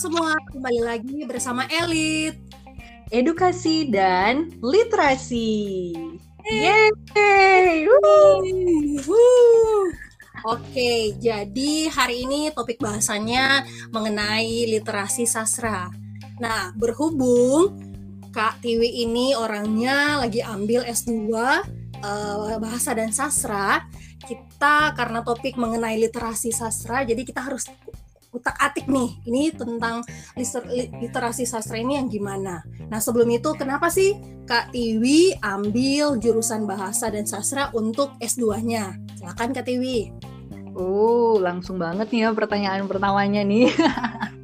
semua, kembali lagi bersama Elit. Edukasi dan literasi. Yeay! Wuh. Oke, jadi hari ini topik bahasanya mengenai literasi sastra. Nah, berhubung Kak Tiwi ini orangnya lagi ambil S2 uh, bahasa dan sastra, kita karena topik mengenai literasi sastra, jadi kita harus utak atik nih ini tentang literasi sastra ini yang gimana. Nah sebelum itu kenapa sih Kak Tiwi ambil jurusan bahasa dan sastra untuk S2-nya? Silakan Kak Tiwi. Oh langsung banget nih ya pertanyaan pertamanya nih.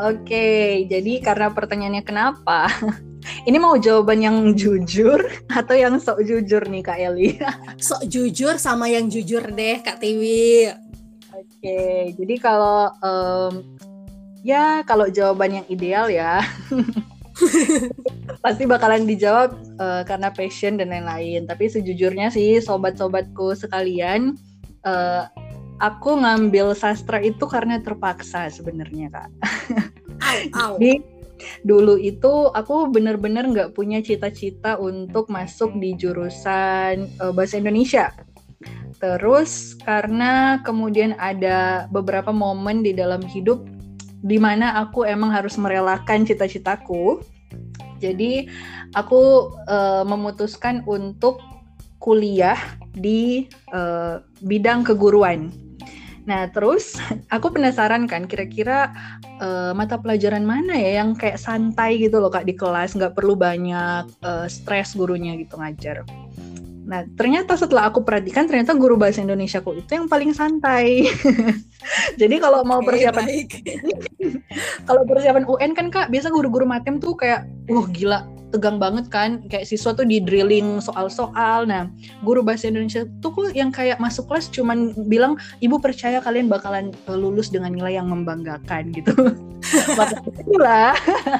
Oke, jadi karena pertanyaannya kenapa? Ini mau jawaban yang jujur atau yang sok jujur nih Kak Eli? sok jujur sama yang jujur deh Kak Tiwi. Oke, jadi kalau um, ya kalau jawaban yang ideal ya pasti bakalan dijawab uh, karena passion dan lain-lain. Tapi sejujurnya sih sobat-sobatku sekalian, uh, aku ngambil sastra itu karena terpaksa sebenarnya kak. Jadi dulu itu aku bener-bener nggak punya cita-cita untuk masuk di jurusan uh, bahasa Indonesia Terus karena kemudian ada beberapa momen di dalam hidup di mana aku emang harus merelakan cita-citaku. Jadi aku uh, memutuskan untuk kuliah di uh, bidang keguruan. Nah, terus aku penasaran kan kira-kira uh, mata pelajaran mana ya yang kayak santai gitu loh Kak di kelas, nggak perlu banyak uh, stres gurunya gitu ngajar. Nah, ternyata setelah aku perhatikan, ternyata guru bahasa Indonesia ku itu yang paling santai. Jadi kalau mau persiapan, kalau persiapan UN kan kak, biasa guru-guru matem tuh kayak, wah gila, tegang banget kan. Kayak siswa tuh di drilling soal-soal. Nah guru bahasa Indonesia tuh kok yang kayak masuk kelas cuman bilang ibu percaya kalian bakalan eh, lulus dengan nilai yang membanggakan gitu. Itulah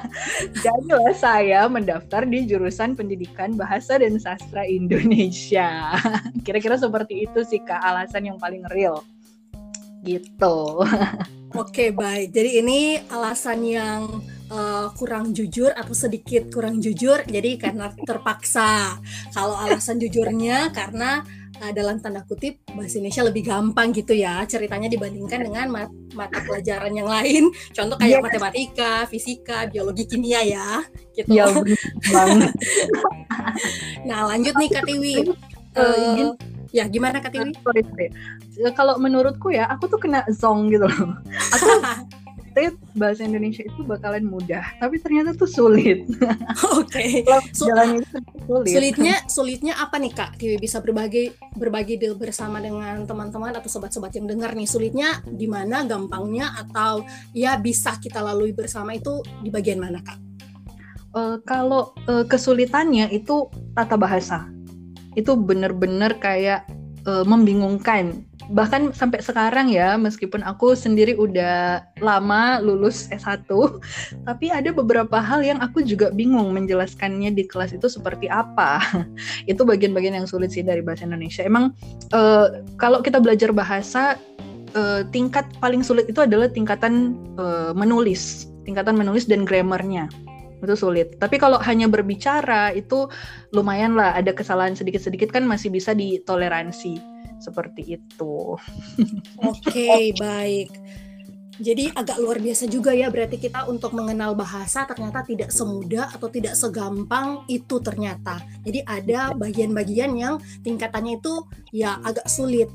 jadilah saya mendaftar di jurusan pendidikan bahasa dan sastra Indonesia. Kira-kira seperti itu sih kak alasan yang paling real. Gitu. Oke baik, jadi ini alasan yang uh, kurang jujur atau sedikit kurang jujur, jadi karena terpaksa. Kalau alasan jujurnya karena uh, dalam tanda kutip bahasa Indonesia lebih gampang gitu ya ceritanya dibandingkan dengan mat mata pelajaran yang lain, contoh kayak yeah. matematika, fisika, biologi, kimia ya, gitu. Ya, nah lanjut nih Kak Tiwi. Uh, Ya, gimana Kak Tiwi? Sorry, sorry. Kalau menurutku ya, aku tuh kena zong gitu loh. Aku tit bahasa Indonesia itu bakalan mudah, tapi ternyata tuh sulit. Oke. Okay. So, jalannya itu sulit. Sulitnya, sulitnya apa nih Kak? Tiwi bisa berbagi berbagi deal bersama dengan teman-teman atau sobat-sobat yang dengar nih. Sulitnya di mana, gampangnya atau ya bisa kita lalui bersama itu di bagian mana Kak? Uh, kalau uh, kesulitannya itu tata bahasa itu bener-bener kayak uh, membingungkan bahkan sampai sekarang ya meskipun aku sendiri udah lama lulus S1 tapi ada beberapa hal yang aku juga bingung menjelaskannya di kelas itu seperti apa. Itu bagian-bagian yang sulit sih dari bahasa Indonesia. Emang uh, kalau kita belajar bahasa uh, tingkat paling sulit itu adalah tingkatan uh, menulis. Tingkatan menulis dan grammarnya itu sulit. Tapi kalau hanya berbicara itu lumayan lah. Ada kesalahan sedikit-sedikit kan masih bisa ditoleransi seperti itu. Oke, okay, baik. Jadi agak luar biasa juga ya berarti kita untuk mengenal bahasa ternyata tidak semudah atau tidak segampang itu ternyata. Jadi ada bagian-bagian yang tingkatannya itu ya agak sulit.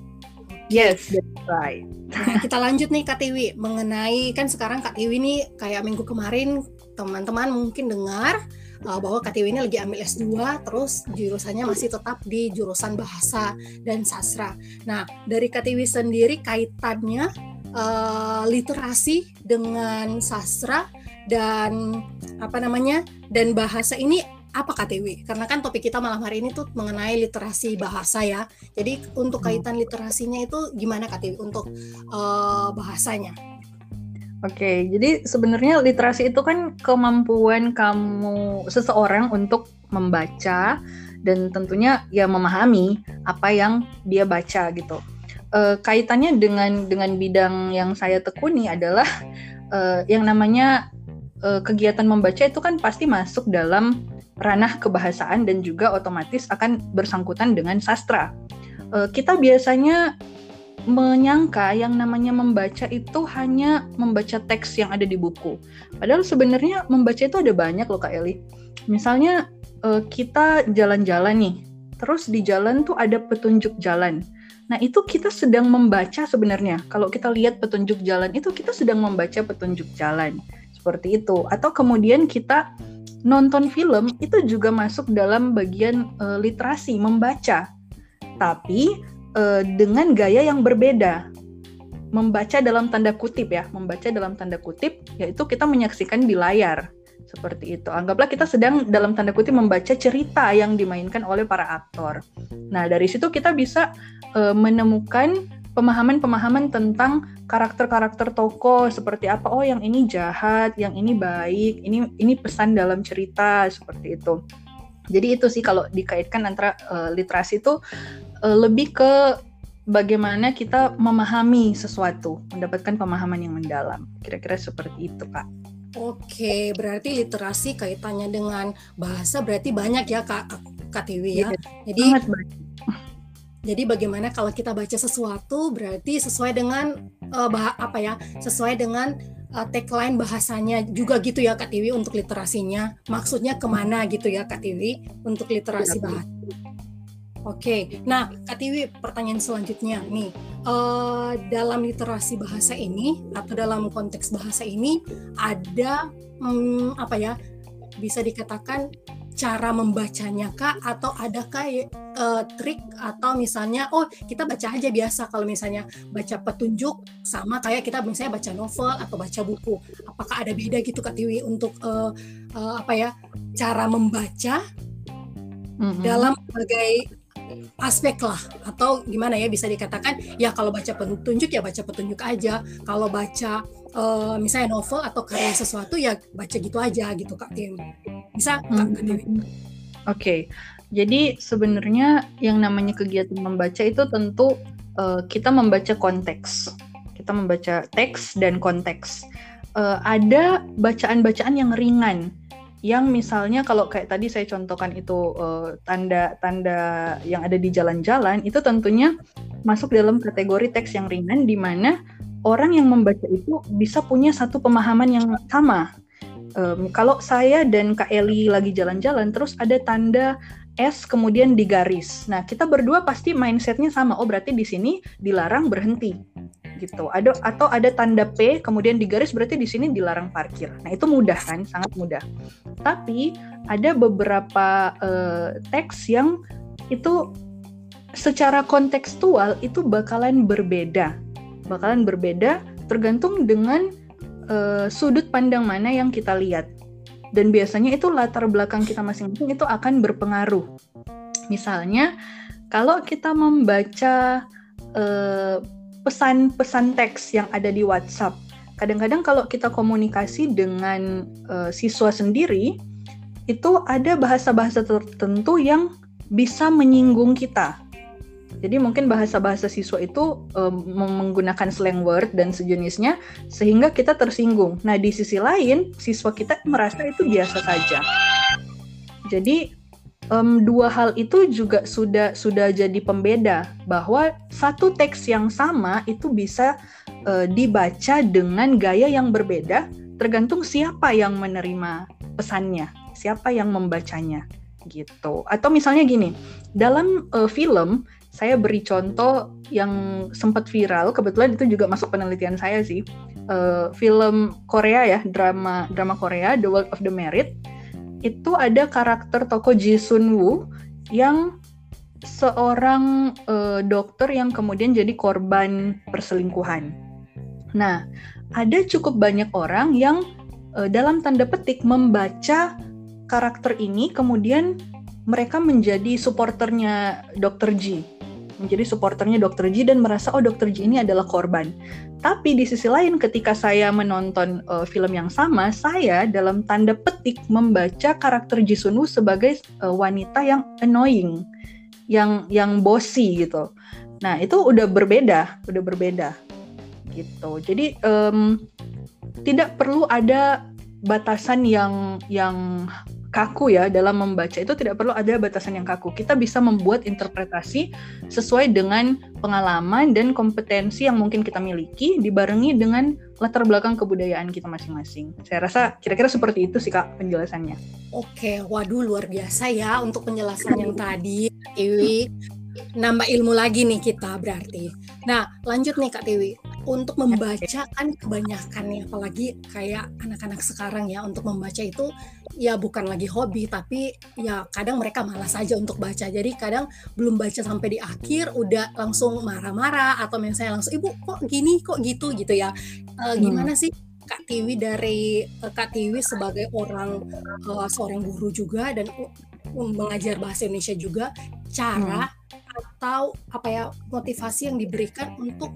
Yes, that's right. Nah, kita lanjut nih Kak Tiwi mengenai kan sekarang Kak Tiwi nih kayak minggu kemarin teman-teman mungkin dengar uh, bahwa Tiwi ini lagi ambil S2 terus jurusannya masih tetap di jurusan bahasa dan sastra. Nah, dari Tiwi sendiri kaitannya uh, literasi dengan sastra dan apa namanya dan bahasa ini apa KTW? Karena kan topik kita malam hari ini tuh mengenai literasi bahasa ya. Jadi untuk hmm. kaitan literasinya itu gimana KTW untuk uh, bahasanya? Oke, jadi sebenarnya literasi itu kan kemampuan kamu seseorang untuk membaca dan tentunya ya memahami apa yang dia baca gitu. E, kaitannya dengan dengan bidang yang saya tekuni adalah e, yang namanya uh, kegiatan membaca itu kan pasti masuk dalam ranah kebahasaan dan juga otomatis akan bersangkutan dengan sastra. Uh, kita biasanya menyangka yang namanya membaca itu hanya membaca teks yang ada di buku. Padahal sebenarnya membaca itu ada banyak loh Kak Eli. Misalnya uh, kita jalan-jalan nih, terus di jalan tuh ada petunjuk jalan. Nah, itu kita sedang membaca sebenarnya. Kalau kita lihat petunjuk jalan itu kita sedang membaca petunjuk jalan. Seperti itu. Atau kemudian kita nonton film itu juga masuk dalam bagian uh, literasi, membaca. Tapi uh, dengan gaya yang berbeda. Membaca dalam tanda kutip ya, membaca dalam tanda kutip yaitu kita menyaksikan di layar seperti itu. Anggaplah kita sedang dalam tanda kutip membaca cerita yang dimainkan oleh para aktor. Nah, dari situ kita bisa uh, menemukan pemahaman-pemahaman tentang karakter-karakter tokoh seperti apa. Oh, yang ini jahat, yang ini baik, ini ini pesan dalam cerita seperti itu. Jadi itu sih kalau dikaitkan antara uh, literasi itu uh, lebih ke bagaimana kita memahami sesuatu, mendapatkan pemahaman yang mendalam. Kira-kira seperti itu, Kak. Oke, berarti literasi kaitannya dengan bahasa berarti banyak ya Kak Tiwi ya. Iya, jadi Jadi bagaimana kalau kita baca sesuatu berarti sesuai dengan uh, bah apa ya? Sesuai dengan uh, tagline bahasanya juga gitu ya Kak Tiwi untuk literasinya. Maksudnya ke mana gitu ya Kak Tiwi untuk literasi iya, bahasa. Oke, nah Kak Tiwi pertanyaan selanjutnya nih. Uh, dalam literasi bahasa ini atau dalam konteks bahasa ini ada um, apa ya bisa dikatakan cara membacanya kak atau ada kayak uh, trik? Atau misalnya oh kita baca aja biasa. Kalau misalnya baca petunjuk sama kayak kita misalnya baca novel atau baca buku. Apakah ada beda gitu kak Tiwi untuk uh, uh, apa ya cara membaca mm -hmm. dalam berbagai aspek lah atau gimana ya bisa dikatakan ya kalau baca petunjuk ya baca petunjuk aja. Kalau baca uh, misalnya novel atau karya sesuatu ya baca gitu aja gitu kak Tim. Bisa kak, kak Oke okay. jadi sebenarnya yang namanya kegiatan membaca itu tentu uh, kita membaca konteks. Kita membaca teks dan konteks. Uh, ada bacaan-bacaan yang ringan yang misalnya kalau kayak tadi saya contohkan itu tanda-tanda uh, yang ada di jalan-jalan itu tentunya masuk dalam kategori teks yang ringan di mana orang yang membaca itu bisa punya satu pemahaman yang sama. Um, kalau saya dan Kak Eli lagi jalan-jalan terus ada tanda S kemudian digaris. Nah, kita berdua pasti mindsetnya sama. Oh, berarti di sini dilarang berhenti gitu. Ada atau ada tanda P kemudian digaris berarti di sini dilarang parkir. Nah, itu mudah kan, sangat mudah. Tapi ada beberapa uh, teks yang itu secara kontekstual itu bakalan berbeda. Bakalan berbeda tergantung dengan uh, sudut pandang mana yang kita lihat. Dan biasanya itu latar belakang kita masing-masing itu akan berpengaruh. Misalnya, kalau kita membaca uh, pesan-pesan teks yang ada di WhatsApp. Kadang-kadang kalau kita komunikasi dengan uh, siswa sendiri, itu ada bahasa-bahasa tertentu yang bisa menyinggung kita. Jadi mungkin bahasa-bahasa siswa itu um, menggunakan slang word dan sejenisnya sehingga kita tersinggung. Nah, di sisi lain, siswa kita merasa itu biasa saja. Jadi um, dua hal itu juga sudah sudah jadi pembeda bahwa satu teks yang sama itu bisa uh, dibaca dengan gaya yang berbeda tergantung siapa yang menerima pesannya, siapa yang membacanya gitu. Atau misalnya gini, dalam uh, film saya beri contoh yang sempat viral, kebetulan itu juga masuk penelitian saya sih. Uh, film Korea ya, drama drama Korea The World of the Merit itu ada karakter tokoh Ji Sun Woo yang seorang uh, dokter yang kemudian jadi korban perselingkuhan. Nah, ada cukup banyak orang yang uh, dalam tanda petik membaca karakter ini kemudian mereka menjadi supporternya Dr. Ji menjadi supporternya Dr. Ji dan merasa oh Dr. Ji ini adalah korban. Tapi di sisi lain ketika saya menonton uh, film yang sama, saya dalam tanda petik membaca karakter Ji Sun Woo sebagai uh, wanita yang annoying, yang yang bossy gitu. Nah, itu udah berbeda, udah berbeda gitu. Jadi um, tidak perlu ada batasan yang yang kaku ya dalam membaca itu tidak perlu ada batasan yang kaku. Kita bisa membuat interpretasi sesuai dengan pengalaman dan kompetensi yang mungkin kita miliki dibarengi dengan latar belakang kebudayaan kita masing-masing. Saya rasa kira-kira seperti itu sih Kak penjelasannya. Oke, waduh luar biasa ya untuk penjelasan yang tadi, Iwi. Nambah ilmu lagi nih kita berarti. Nah, lanjut nih Kak Tiwi untuk membaca kan kebanyakan nih apalagi kayak anak-anak sekarang ya untuk membaca itu ya bukan lagi hobi tapi ya kadang mereka malas saja untuk baca. Jadi kadang belum baca sampai di akhir udah langsung marah-marah atau misalnya langsung ibu kok gini? Kok gitu? gitu ya. E, gimana sih Kak Tiwi dari uh, Kak Tiwi sebagai orang uh, seorang guru juga dan mengajar bahasa Indonesia juga cara hmm atau apa ya motivasi yang diberikan untuk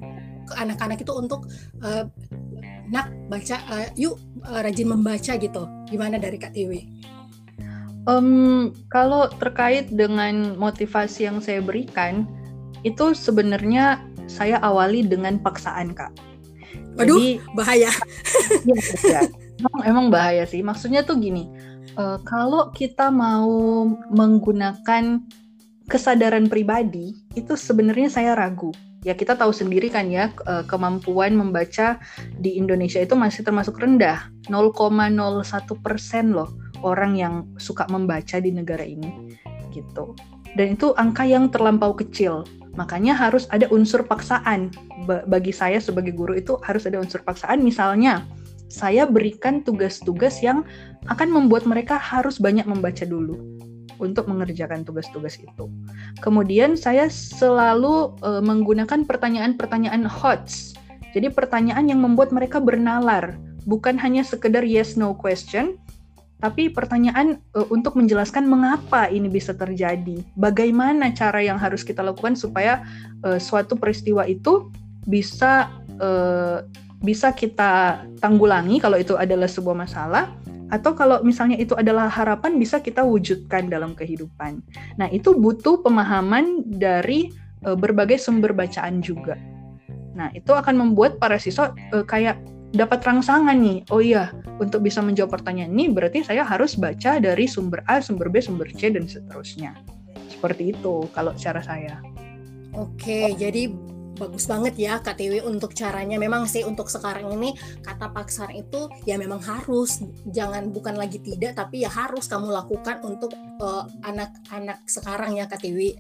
ke anak-anak itu untuk uh, nak baca uh, yuk uh, rajin membaca gitu gimana dari Kak Tiwi? Um, kalau terkait dengan motivasi yang saya berikan itu sebenarnya saya awali dengan paksaan kak. Waduh, Jadi, bahaya. ya, ya. Emang, emang bahaya sih. Maksudnya tuh gini, uh, kalau kita mau menggunakan kesadaran pribadi itu sebenarnya saya ragu. Ya kita tahu sendiri kan ya kemampuan membaca di Indonesia itu masih termasuk rendah, 0,01 persen loh orang yang suka membaca di negara ini gitu. Dan itu angka yang terlampau kecil. Makanya harus ada unsur paksaan. Bagi saya sebagai guru itu harus ada unsur paksaan. Misalnya, saya berikan tugas-tugas yang akan membuat mereka harus banyak membaca dulu untuk mengerjakan tugas-tugas itu. Kemudian saya selalu uh, menggunakan pertanyaan-pertanyaan HOTS. Jadi pertanyaan yang membuat mereka bernalar, bukan hanya sekedar yes no question, tapi pertanyaan uh, untuk menjelaskan mengapa ini bisa terjadi, bagaimana cara yang harus kita lakukan supaya uh, suatu peristiwa itu bisa uh, bisa kita tanggulangi kalau itu adalah sebuah masalah atau kalau misalnya itu adalah harapan bisa kita wujudkan dalam kehidupan. Nah, itu butuh pemahaman dari uh, berbagai sumber bacaan juga. Nah, itu akan membuat para siswa uh, kayak dapat rangsangan nih. Oh iya, untuk bisa menjawab pertanyaan ini berarti saya harus baca dari sumber A, sumber B, sumber C dan seterusnya. Seperti itu kalau cara saya. Oke, jadi bagus banget ya KTW untuk caranya. Memang sih untuk sekarang ini kata paksaan itu ya memang harus, jangan bukan lagi tidak tapi ya harus kamu lakukan untuk eh, anak-anak uh, sekarang ya KTW.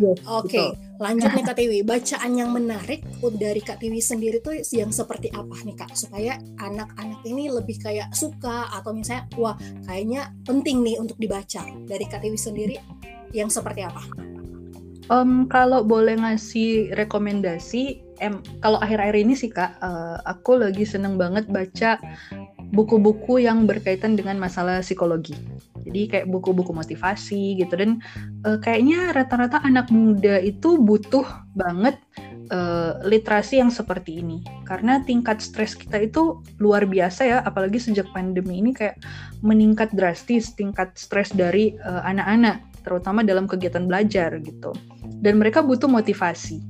Yes, Oke, okay, lanjut nih Kak Tiwi. Bacaan yang menarik dari Kak Tiwi sendiri tuh yang seperti apa nih Kak? Supaya anak-anak ini lebih kayak suka atau misalnya wah kayaknya penting nih untuk dibaca. Dari Kak Tiwi sendiri yang seperti apa? Um, kalau boleh ngasih rekomendasi, em, kalau akhir-akhir ini sih kak, uh, aku lagi seneng banget baca buku-buku yang berkaitan dengan masalah psikologi. Jadi kayak buku-buku motivasi gitu. Dan uh, kayaknya rata-rata anak muda itu butuh banget uh, literasi yang seperti ini. Karena tingkat stres kita itu luar biasa ya, apalagi sejak pandemi ini kayak meningkat drastis tingkat stres dari anak-anak terutama dalam kegiatan belajar gitu. Dan mereka butuh motivasi.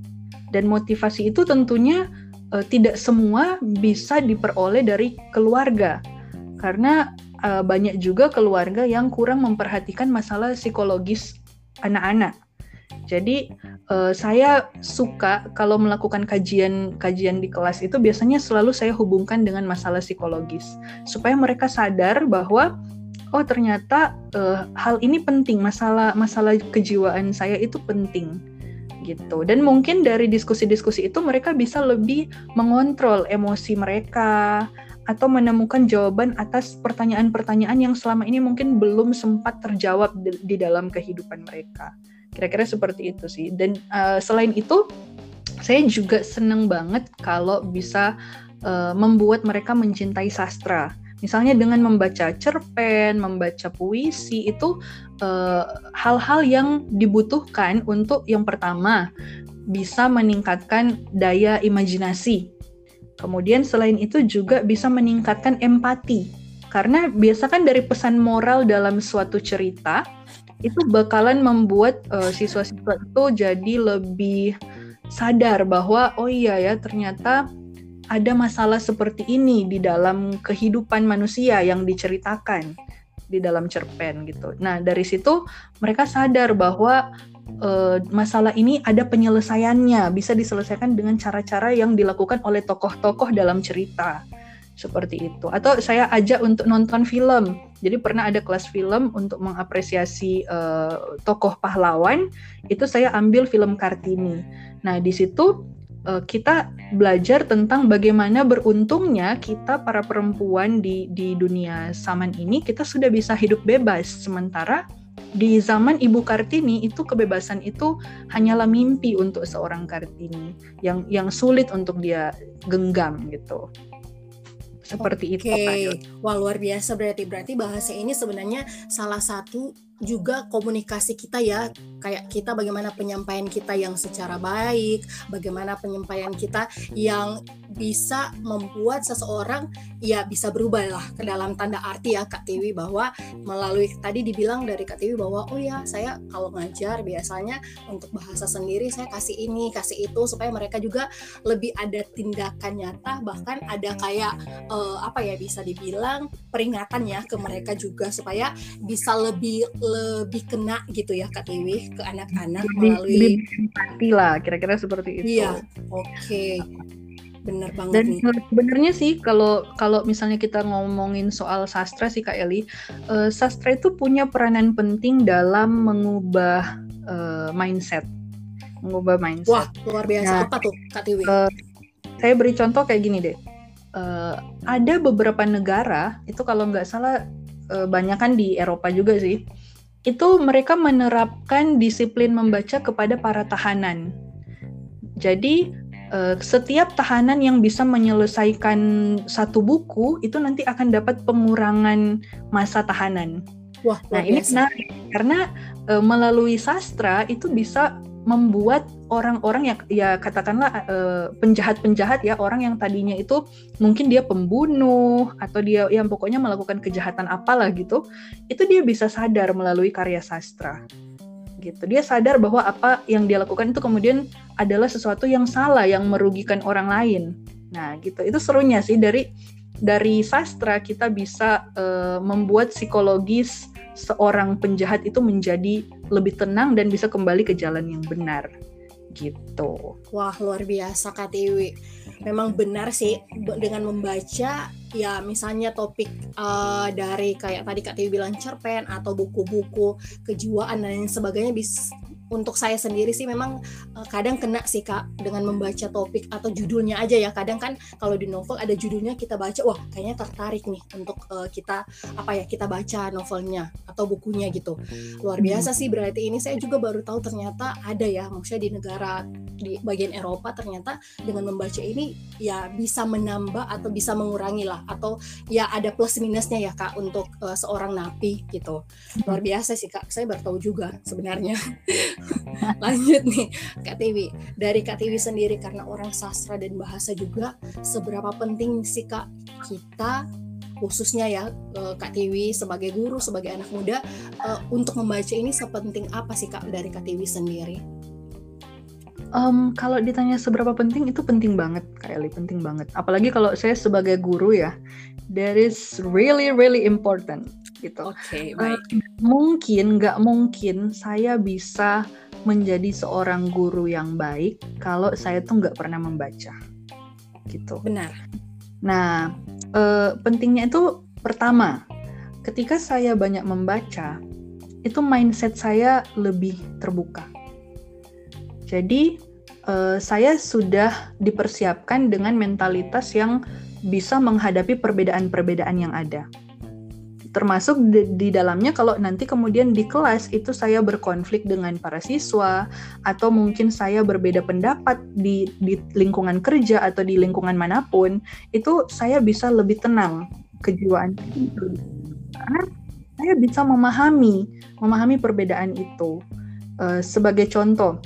Dan motivasi itu tentunya uh, tidak semua bisa diperoleh dari keluarga. Karena uh, banyak juga keluarga yang kurang memperhatikan masalah psikologis anak-anak. Jadi uh, saya suka kalau melakukan kajian-kajian di kelas itu biasanya selalu saya hubungkan dengan masalah psikologis supaya mereka sadar bahwa oh ternyata uh, hal ini penting masalah masalah kejiwaan saya itu penting gitu. Dan mungkin dari diskusi-diskusi itu mereka bisa lebih mengontrol emosi mereka atau menemukan jawaban atas pertanyaan-pertanyaan yang selama ini mungkin belum sempat terjawab di, di dalam kehidupan mereka. Kira-kira seperti itu sih. Dan uh, selain itu saya juga seneng banget kalau bisa uh, membuat mereka mencintai sastra Misalnya dengan membaca cerpen, membaca puisi itu eh, hal-hal uh, yang dibutuhkan untuk yang pertama bisa meningkatkan daya imajinasi. Kemudian selain itu juga bisa meningkatkan empati. Karena biasa kan dari pesan moral dalam suatu cerita itu bakalan membuat uh, siswa-siswa itu jadi lebih sadar bahwa oh iya ya ternyata ada masalah seperti ini di dalam kehidupan manusia yang diceritakan di dalam cerpen gitu. Nah, dari situ mereka sadar bahwa uh, masalah ini ada penyelesaiannya, bisa diselesaikan dengan cara-cara yang dilakukan oleh tokoh-tokoh dalam cerita seperti itu. Atau saya ajak untuk nonton film. Jadi pernah ada kelas film untuk mengapresiasi uh, tokoh pahlawan, itu saya ambil film Kartini. Nah, di situ uh, kita belajar tentang bagaimana beruntungnya kita para perempuan di di dunia zaman ini kita sudah bisa hidup bebas sementara di zaman Ibu Kartini itu kebebasan itu hanyalah mimpi untuk seorang Kartini yang yang sulit untuk dia genggam gitu seperti okay. itu. Wah luar biasa berarti berarti bahasa ini sebenarnya salah satu juga komunikasi kita ya. Kayak kita bagaimana penyampaian kita yang secara baik bagaimana penyampaian kita yang bisa membuat seseorang ya bisa berubah lah ke dalam tanda arti ya Kak Tiwi bahwa melalui tadi dibilang dari Kak Tiwi bahwa oh ya saya kalau ngajar biasanya untuk bahasa sendiri saya kasih ini kasih itu supaya mereka juga lebih ada tindakan nyata bahkan ada kayak uh, apa ya bisa dibilang peringatan ya ke mereka juga supaya bisa lebih lebih kena gitu ya Kak Tiwi ke anak-anak melalui empati lah kira-kira seperti itu. Iya, oke. Okay. Bener banget Dan nih. sebenarnya sih kalau kalau misalnya kita ngomongin soal sastra sih Kak Eli, uh, sastra itu punya peranan penting dalam mengubah uh, mindset. Mengubah mindset. Wah, luar biasa. Nah, Apa tuh Kak Tiwi? Uh, saya beri contoh kayak gini deh. Uh, ada beberapa negara itu kalau nggak salah uh, banyak kan di Eropa juga sih itu mereka menerapkan disiplin membaca kepada para tahanan. Jadi uh, setiap tahanan yang bisa menyelesaikan satu buku itu nanti akan dapat pengurangan masa tahanan. Wah, nah ini menarik karena uh, melalui sastra itu bisa membuat orang-orang yang ya katakanlah uh, penjahat-penjahat ya orang yang tadinya itu mungkin dia pembunuh atau dia yang pokoknya melakukan kejahatan apalah gitu itu dia bisa sadar melalui karya sastra. Gitu. Dia sadar bahwa apa yang dia lakukan itu kemudian adalah sesuatu yang salah yang merugikan orang lain. Nah gitu. Itu serunya sih dari dari sastra kita bisa uh, membuat psikologis seorang penjahat itu menjadi lebih tenang dan bisa kembali ke jalan yang benar gitu. Wah luar biasa Kak Tiwi. Memang benar sih dengan membaca ya misalnya topik uh, dari kayak tadi Kak Tiwi bilang cerpen atau buku-buku kejiwaan dan sebagainya bisa untuk saya sendiri sih memang uh, kadang kena sih kak dengan membaca topik atau judulnya aja ya. Kadang kan kalau di novel ada judulnya kita baca wah kayaknya tertarik nih untuk uh, kita apa ya kita baca novelnya atau bukunya gitu. Luar biasa sih berarti ini saya juga baru tahu ternyata ada ya maksudnya di negara di bagian Eropa ternyata dengan membaca ini ya bisa menambah atau bisa mengurangi lah atau ya ada plus minusnya ya kak untuk uh, seorang napi gitu. Luar biasa sih kak saya baru tahu juga sebenarnya. Lanjut nih Kak Tiwi. Dari Kak Tiwi sendiri karena orang sastra dan bahasa juga seberapa penting sih Kak kita khususnya ya eh, Kak Tiwi sebagai guru, sebagai anak muda uh, untuk membaca ini sepenting apa sih Kak dari Kak Tiwi sendiri? Um, kalau ditanya seberapa penting itu penting banget, Kak Eli, penting banget. Apalagi kalau saya sebagai guru ya, that is really really important gitu. Oke, okay, baik. Uh, mungkin nggak mungkin saya bisa menjadi seorang guru yang baik kalau saya tuh nggak pernah membaca, gitu. Benar. Nah, uh, pentingnya itu pertama, ketika saya banyak membaca, itu mindset saya lebih terbuka. Jadi uh, saya sudah dipersiapkan dengan mentalitas yang bisa menghadapi perbedaan-perbedaan yang ada. Termasuk di, di dalamnya kalau nanti kemudian di kelas itu saya berkonflik dengan para siswa atau mungkin saya berbeda pendapat di di lingkungan kerja atau di lingkungan mana pun, itu saya bisa lebih tenang kejiwaan. Karena saya bisa memahami memahami perbedaan itu. Uh, sebagai contoh,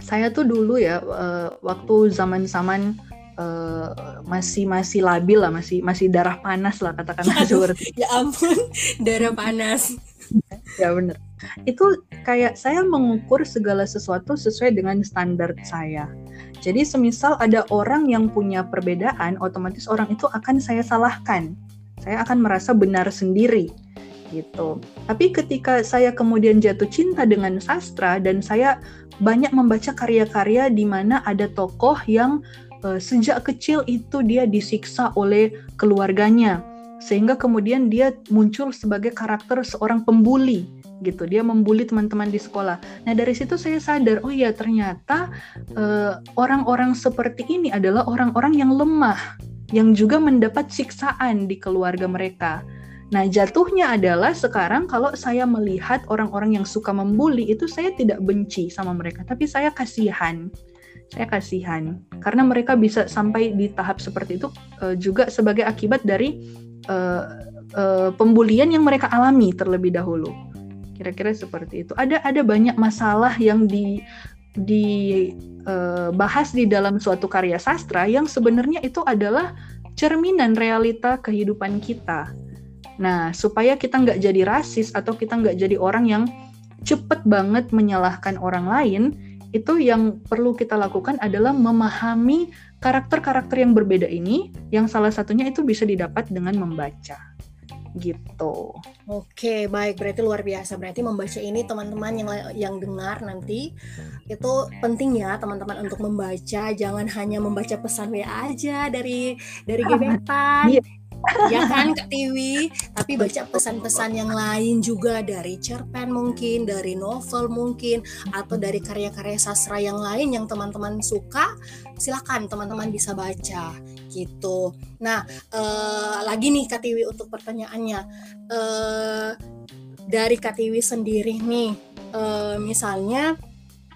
saya tuh dulu ya uh, waktu zaman-zaman uh, masih masih labil lah, masih masih darah panas lah katakanlah seperti. Ya ampun, darah panas. ya benar. itu kayak saya mengukur segala sesuatu sesuai dengan standar saya. Jadi semisal ada orang yang punya perbedaan, otomatis orang itu akan saya salahkan. Saya akan merasa benar sendiri gitu. Tapi ketika saya kemudian jatuh cinta dengan sastra dan saya banyak membaca karya-karya di mana ada tokoh yang uh, sejak kecil itu dia disiksa oleh keluarganya. Sehingga kemudian dia muncul sebagai karakter seorang pembuli gitu. Dia membuli teman-teman di sekolah. Nah dari situ saya sadar oh ya ternyata eh, orang-orang uh, seperti ini adalah orang-orang yang lemah yang juga mendapat siksaan di keluarga mereka. Nah, jatuhnya adalah sekarang kalau saya melihat orang-orang yang suka membuli itu saya tidak benci sama mereka, tapi saya kasihan saya kasihan karena mereka bisa sampai di tahap seperti itu uh, juga sebagai akibat dari uh, uh, pembulian yang mereka alami terlebih dahulu. Kira-kira seperti itu. Ada ada banyak masalah yang di dibahas di dalam suatu karya sastra yang sebenarnya itu adalah cerminan realita kehidupan kita. Nah, supaya kita nggak jadi rasis atau kita nggak jadi orang yang cepet banget menyalahkan orang lain, itu yang perlu kita lakukan adalah memahami karakter-karakter yang berbeda ini yang salah satunya itu bisa didapat dengan membaca gitu. Oke, baik. Berarti luar biasa. Berarti membaca ini teman-teman yang yang dengar nanti itu penting ya teman-teman untuk membaca. Jangan hanya membaca pesan WA aja dari dari gebetan. Iya ya kan Kak Tiwi? Tapi baca pesan-pesan yang lain juga dari cerpen mungkin dari novel mungkin atau dari karya-karya sastra yang lain yang teman-teman suka silakan teman-teman bisa baca gitu. Nah eh, lagi nih Kak Tiwi untuk pertanyaannya. Eh, dari Kak sendiri nih eh, misalnya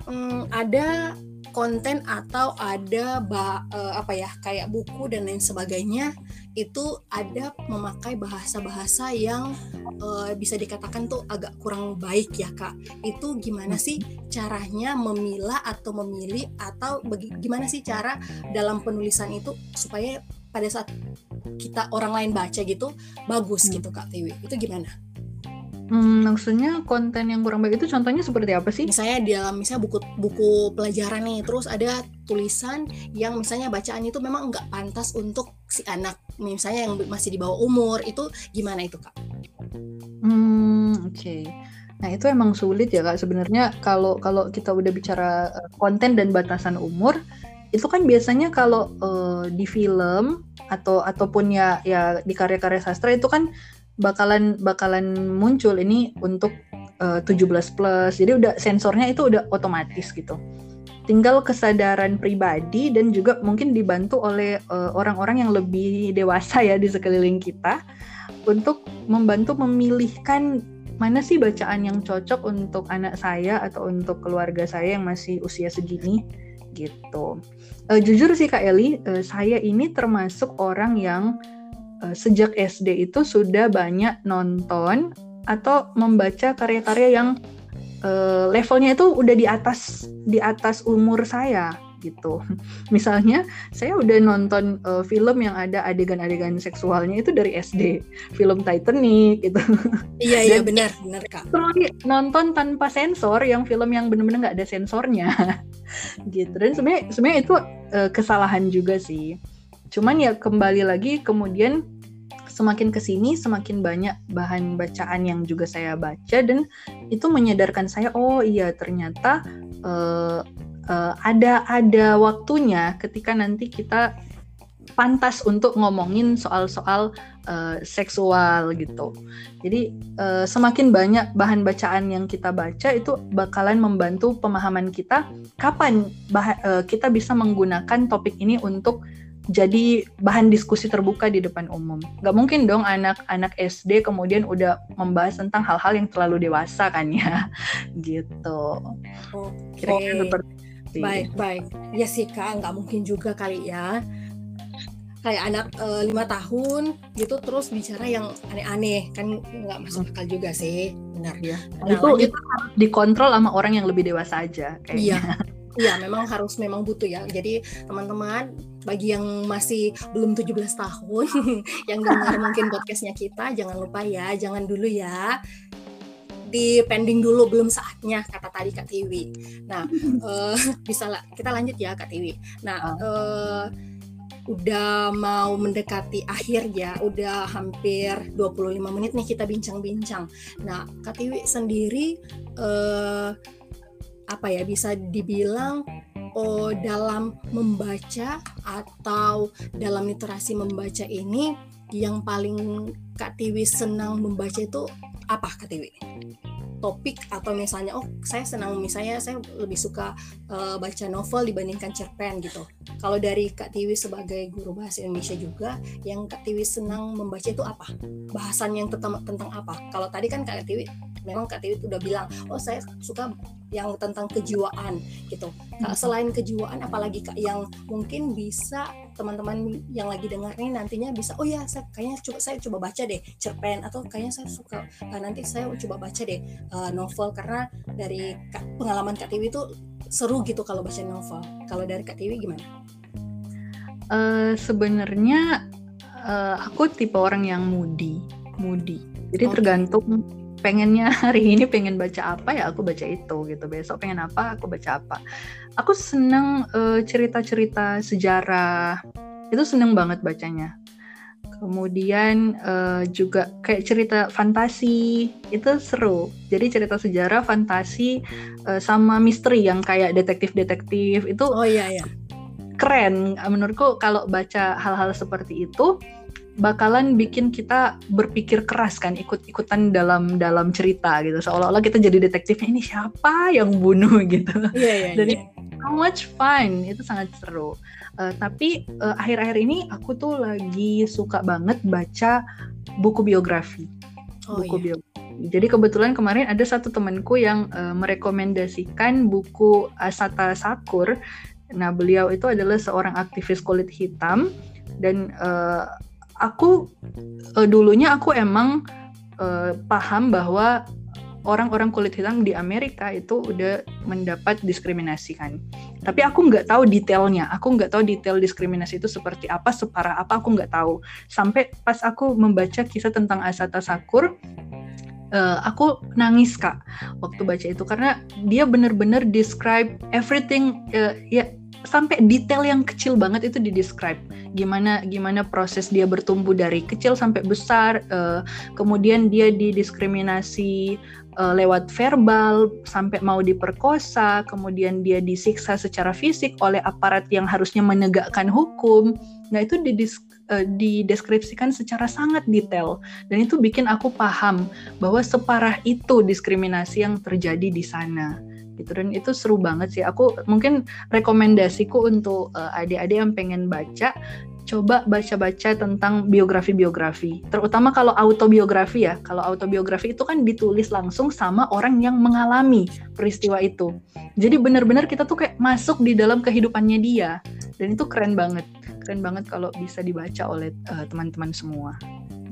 hmm, ada konten atau ada ba, uh, apa ya kayak buku dan lain sebagainya itu ada memakai bahasa-bahasa yang uh, bisa dikatakan tuh agak kurang baik ya kak itu gimana sih caranya memilah atau memilih atau bagi, gimana sih cara dalam penulisan itu supaya pada saat kita orang lain baca gitu bagus hmm. gitu kak Tiwi itu gimana? Hmm, maksudnya konten yang kurang baik itu contohnya seperti apa sih? Misalnya di dalam misalnya buku buku pelajaran nih, terus ada tulisan yang misalnya bacaan itu memang nggak pantas untuk si anak, misalnya yang masih di bawah umur, itu gimana itu kak? Hmm, oke. Okay. Nah itu emang sulit ya kak. Sebenarnya kalau kalau kita udah bicara eh, konten dan batasan umur, itu kan biasanya kalau uh, di film atau ataupun ya ya di karya-karya sastra itu kan bakalan bakalan muncul ini untuk uh, 17 plus. Jadi udah sensornya itu udah otomatis gitu. Tinggal kesadaran pribadi dan juga mungkin dibantu oleh eh, orang-orang yang lebih dewasa ya di sekeliling kita untuk membantu memilihkan mana sih bacaan yang cocok untuk anak saya atau untuk keluarga saya yang masih usia segini gitu. Uh, jujur sih Kak Eli, uh, saya ini termasuk orang yang uh, sejak SD itu sudah banyak nonton atau membaca karya-karya yang uh, levelnya itu udah di atas di atas umur saya gitu. Misalnya saya udah nonton uh, film yang ada adegan-adegan seksualnya itu dari SD, film Titanic gitu. Iya iya benar benar kak. Terus nonton tanpa sensor yang film yang benar-benar nggak ada sensornya gitu. Dan sebenarnya sebenarnya itu uh, kesalahan juga sih. Cuman ya kembali lagi kemudian semakin ke sini semakin banyak bahan bacaan yang juga saya baca dan itu menyadarkan saya oh iya ternyata uh, uh, ada ada waktunya ketika nanti kita pantas untuk ngomongin soal-soal uh, seksual gitu. Jadi uh, semakin banyak bahan bacaan yang kita baca itu bakalan membantu pemahaman kita kapan uh, kita bisa menggunakan topik ini untuk jadi bahan diskusi terbuka di depan umum. Gak mungkin dong anak-anak SD kemudian udah membahas tentang hal-hal yang terlalu dewasa kan ya, gitu. Kira-kira seperti Baik, baik. Ya sih kak, nggak mungkin juga kali ya. Kayak anak eh, lima tahun gitu terus bicara yang aneh-aneh kan nggak masuk akal juga sih, benar ya. Nah, itu, itu dikontrol sama orang yang lebih dewasa aja. Kayaknya. Iya, Iya, memang harus memang butuh ya. Jadi teman-teman bagi yang masih belum 17 tahun yang dengar mungkin podcastnya kita, jangan lupa ya, jangan dulu ya di pending dulu belum saatnya kata tadi Kak Tiwi. Nah, uh, bisa lah kita lanjut ya Kak Tiwi. Nah, uh, udah mau mendekati akhir ya, udah hampir 25 menit nih kita bincang-bincang. Nah, Kak Tiwi sendiri uh, apa ya bisa dibilang oh dalam membaca atau dalam literasi membaca ini yang paling Kak Tiwi senang membaca itu apa Kak Tiwi? Topik atau misalnya oh saya senang misalnya saya lebih suka uh, baca novel dibandingkan cerpen gitu. Kalau dari Kak Tiwi sebagai guru bahasa Indonesia juga yang Kak Tiwi senang membaca itu apa? Bahasan yang tentang tentang apa? Kalau tadi kan Kak Tiwi memang Kak Tiwi udah bilang, oh saya suka yang tentang kejiwaan gitu. Kak, selain kejiwaan, apalagi Kak yang mungkin bisa teman-teman yang lagi dengar ini nantinya bisa, oh ya saya kayaknya coba saya coba baca deh cerpen atau kayaknya saya suka uh, nanti saya coba baca deh uh, novel karena dari pengalaman Kak Tiwi itu seru gitu kalau baca novel. Kalau dari Kak Tiwi gimana? Uh, Sebenarnya uh, aku tipe orang yang moody, moody. Jadi okay. tergantung pengennya hari ini pengen baca apa ya aku baca itu gitu. Besok pengen apa aku baca apa. Aku seneng uh, cerita-cerita sejarah. Itu seneng banget bacanya. Kemudian uh, juga kayak cerita fantasi. Itu seru. Jadi cerita sejarah fantasi uh, sama misteri yang kayak detektif-detektif. Itu oh iya iya. keren. Menurutku kalau baca hal-hal seperti itu bakalan bikin kita berpikir keras kan ikut-ikutan dalam dalam cerita gitu. Seolah-olah kita jadi detektifnya ini siapa yang bunuh? gitu. Yeah, yeah, jadi yeah. so much fun. Itu sangat seru. Uh, tapi uh, akhir-akhir ini aku tuh lagi suka banget baca buku biografi. Oh, buku yeah. biografi. Jadi kebetulan kemarin ada satu temanku yang uh, merekomendasikan buku Asata Sakur. Nah beliau itu adalah seorang aktivis kulit hitam dan uh, aku uh, dulunya aku emang uh, paham bahwa orang-orang kulit hitam di Amerika itu udah mendapat diskriminasi kan. Tapi aku nggak tahu detailnya. Aku nggak tahu detail diskriminasi itu seperti apa, separah apa aku nggak tahu. Sampai pas aku membaca kisah tentang Asata Sakur, uh, aku nangis kak waktu baca itu karena dia benar-benar describe everything uh, ya sampai detail yang kecil banget itu didescribe. Gimana gimana proses dia bertumbuh dari kecil sampai besar uh, kemudian dia didiskriminasi uh, lewat verbal sampai mau diperkosa kemudian dia disiksa secara fisik oleh aparat yang harusnya menegakkan hukum. Nah itu didis uh, dideskripsikan secara sangat detail. Dan itu bikin aku paham bahwa separah itu diskriminasi yang terjadi di sana. Gitu. Dan itu seru banget sih. Aku mungkin rekomendasiku untuk uh, adik-adik yang pengen baca coba baca-baca tentang biografi-biografi. Terutama kalau autobiografi ya. Kalau autobiografi itu kan ditulis langsung sama orang yang mengalami peristiwa itu. Jadi benar-benar kita tuh kayak masuk di dalam kehidupannya dia. Dan itu keren banget keren banget kalau bisa dibaca oleh uh, teman-teman semua.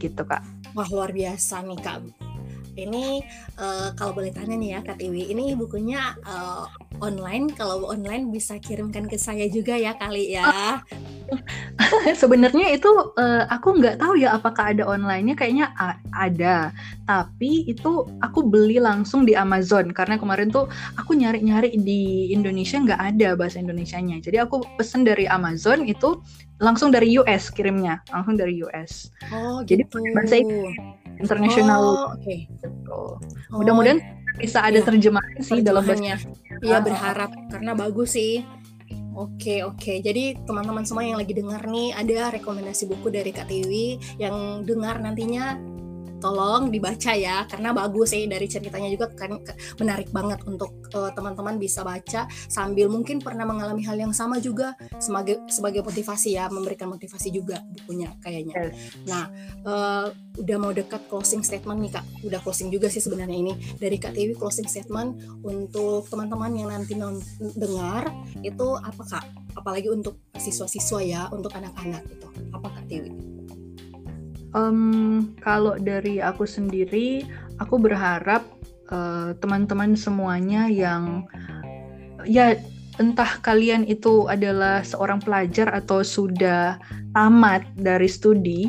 Gitu kak. Wah luar biasa nih kak ini uh, kalau boleh tanya nih ya Kak Tiwi, ini bukunya uh, online. Kalau online bisa kirimkan ke saya juga ya kali ya. Sebenarnya itu uh, aku nggak tahu ya apakah ada onlinenya. Kayaknya ada, tapi itu aku beli langsung di Amazon karena kemarin tuh aku nyari-nyari di Indonesia nggak ada bahasa Indonesianya. Jadi aku pesen dari Amazon itu langsung dari US kirimnya, langsung dari US. Oh, gitu. Jadi bahasa Inggris internasional oh, okay. gitu. Mudah-mudahan oh, bisa ada ya, terjemahan sih dalam bahasa. Iya berharap karena bagus sih. Oke oke, jadi teman-teman semua yang lagi dengar nih ada rekomendasi buku dari Kak Tiwi yang dengar nantinya tolong dibaca ya karena bagus sih dari ceritanya juga kan menarik banget untuk uh, teman-teman bisa baca sambil mungkin pernah mengalami hal yang sama juga sebagai sebagai motivasi ya memberikan motivasi juga bukunya kayaknya. Nah uh, udah mau dekat closing statement nih kak, udah closing juga sih sebenarnya ini dari Kak Tiwi closing statement untuk teman-teman yang nanti dengar itu apa kak? Apalagi untuk siswa-siswa ya, untuk anak-anak itu apa Kak Tiwi? Um, kalau dari aku sendiri, aku berharap uh, teman-teman semuanya yang ya entah kalian itu adalah seorang pelajar atau sudah tamat dari studi,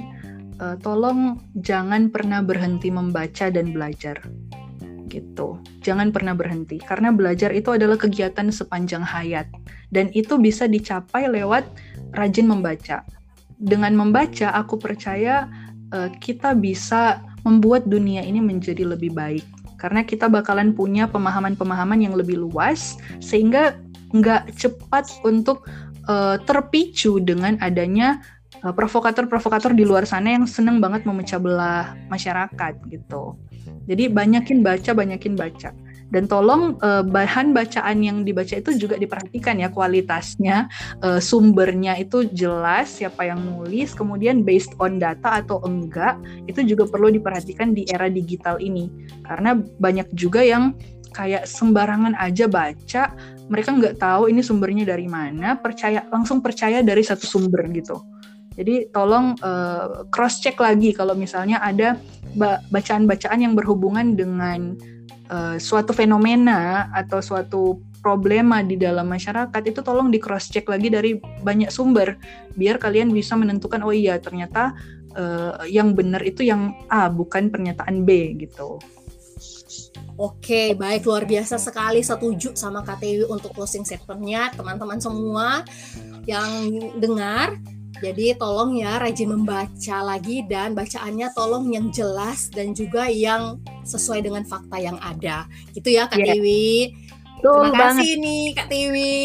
uh, tolong jangan pernah berhenti membaca dan belajar. gitu. Jangan pernah berhenti karena belajar itu adalah kegiatan sepanjang hayat dan itu bisa dicapai lewat rajin membaca. Dengan membaca, aku percaya uh, kita bisa membuat dunia ini menjadi lebih baik karena kita bakalan punya pemahaman-pemahaman yang lebih luas sehingga nggak cepat untuk uh, terpicu dengan adanya eh, provokator-provokator di luar sana yang seneng banget memecah belah masyarakat gitu. Jadi banyakin baca, banyakin baca. Dan tolong uh, bahan bacaan yang dibaca itu juga diperhatikan ya kualitasnya, uh, sumbernya itu jelas siapa yang nulis, kemudian based on data atau enggak, itu juga perlu diperhatikan di era digital ini. Karena banyak juga yang kayak sembarangan aja baca, mereka nggak tahu ini sumbernya dari mana, percaya langsung percaya dari satu sumber gitu. Jadi tolong uh, cross check lagi kalau misalnya ada bacaan-bacaan yang berhubungan dengan uh, suatu fenomena atau suatu problema di dalam masyarakat itu tolong di cross check lagi dari banyak sumber biar kalian bisa menentukan oh iya ternyata uh, yang benar itu yang A bukan pernyataan B gitu. Oke, baik luar biasa sekali setuju sama KTW untuk closing statementnya teman-teman semua yang dengar jadi tolong ya rajin membaca lagi dan bacaannya tolong yang jelas dan juga yang sesuai dengan fakta yang ada. Gitu ya Kak yeah. Tiwi. Terima kasih banget. nih Kak Tiwi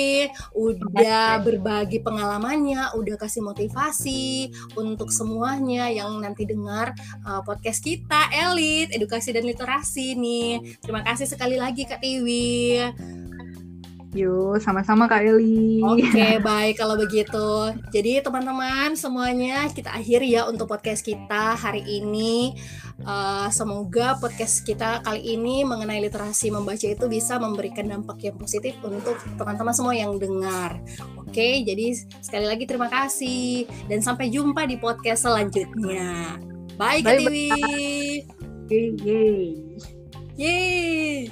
udah berbagi pengalamannya, udah kasih motivasi untuk semuanya yang nanti dengar uh, podcast kita Elit Edukasi dan Literasi nih. Terima kasih sekali lagi Kak Tiwi. Yuk, sama-sama Kak Eli. Oke, okay, baik kalau begitu. Jadi teman-teman semuanya kita akhiri ya untuk podcast kita hari ini. Uh, semoga podcast kita kali ini mengenai literasi membaca itu bisa memberikan dampak yang positif untuk teman-teman semua yang dengar. Oke, okay, jadi sekali lagi terima kasih dan sampai jumpa di podcast selanjutnya. Bye, Kak. Yeay. Yeay.